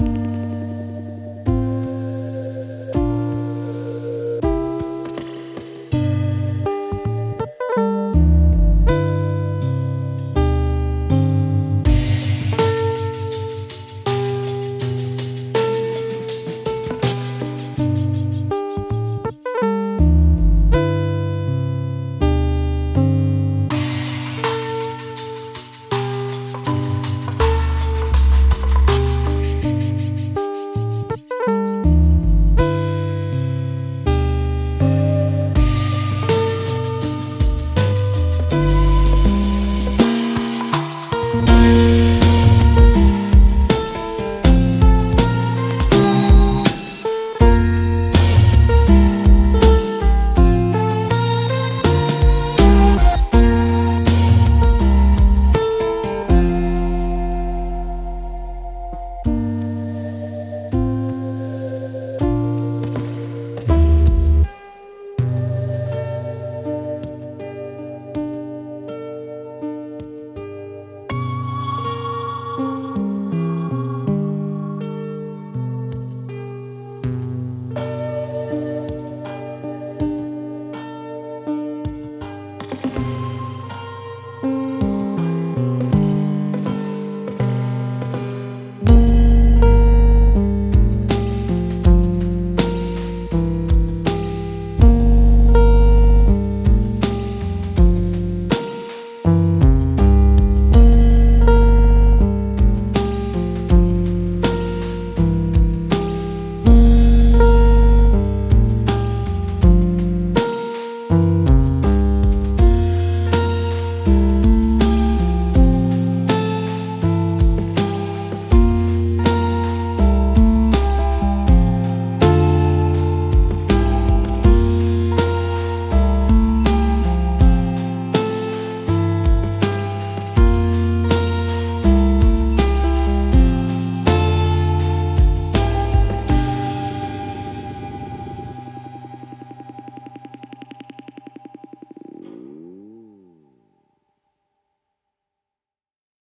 you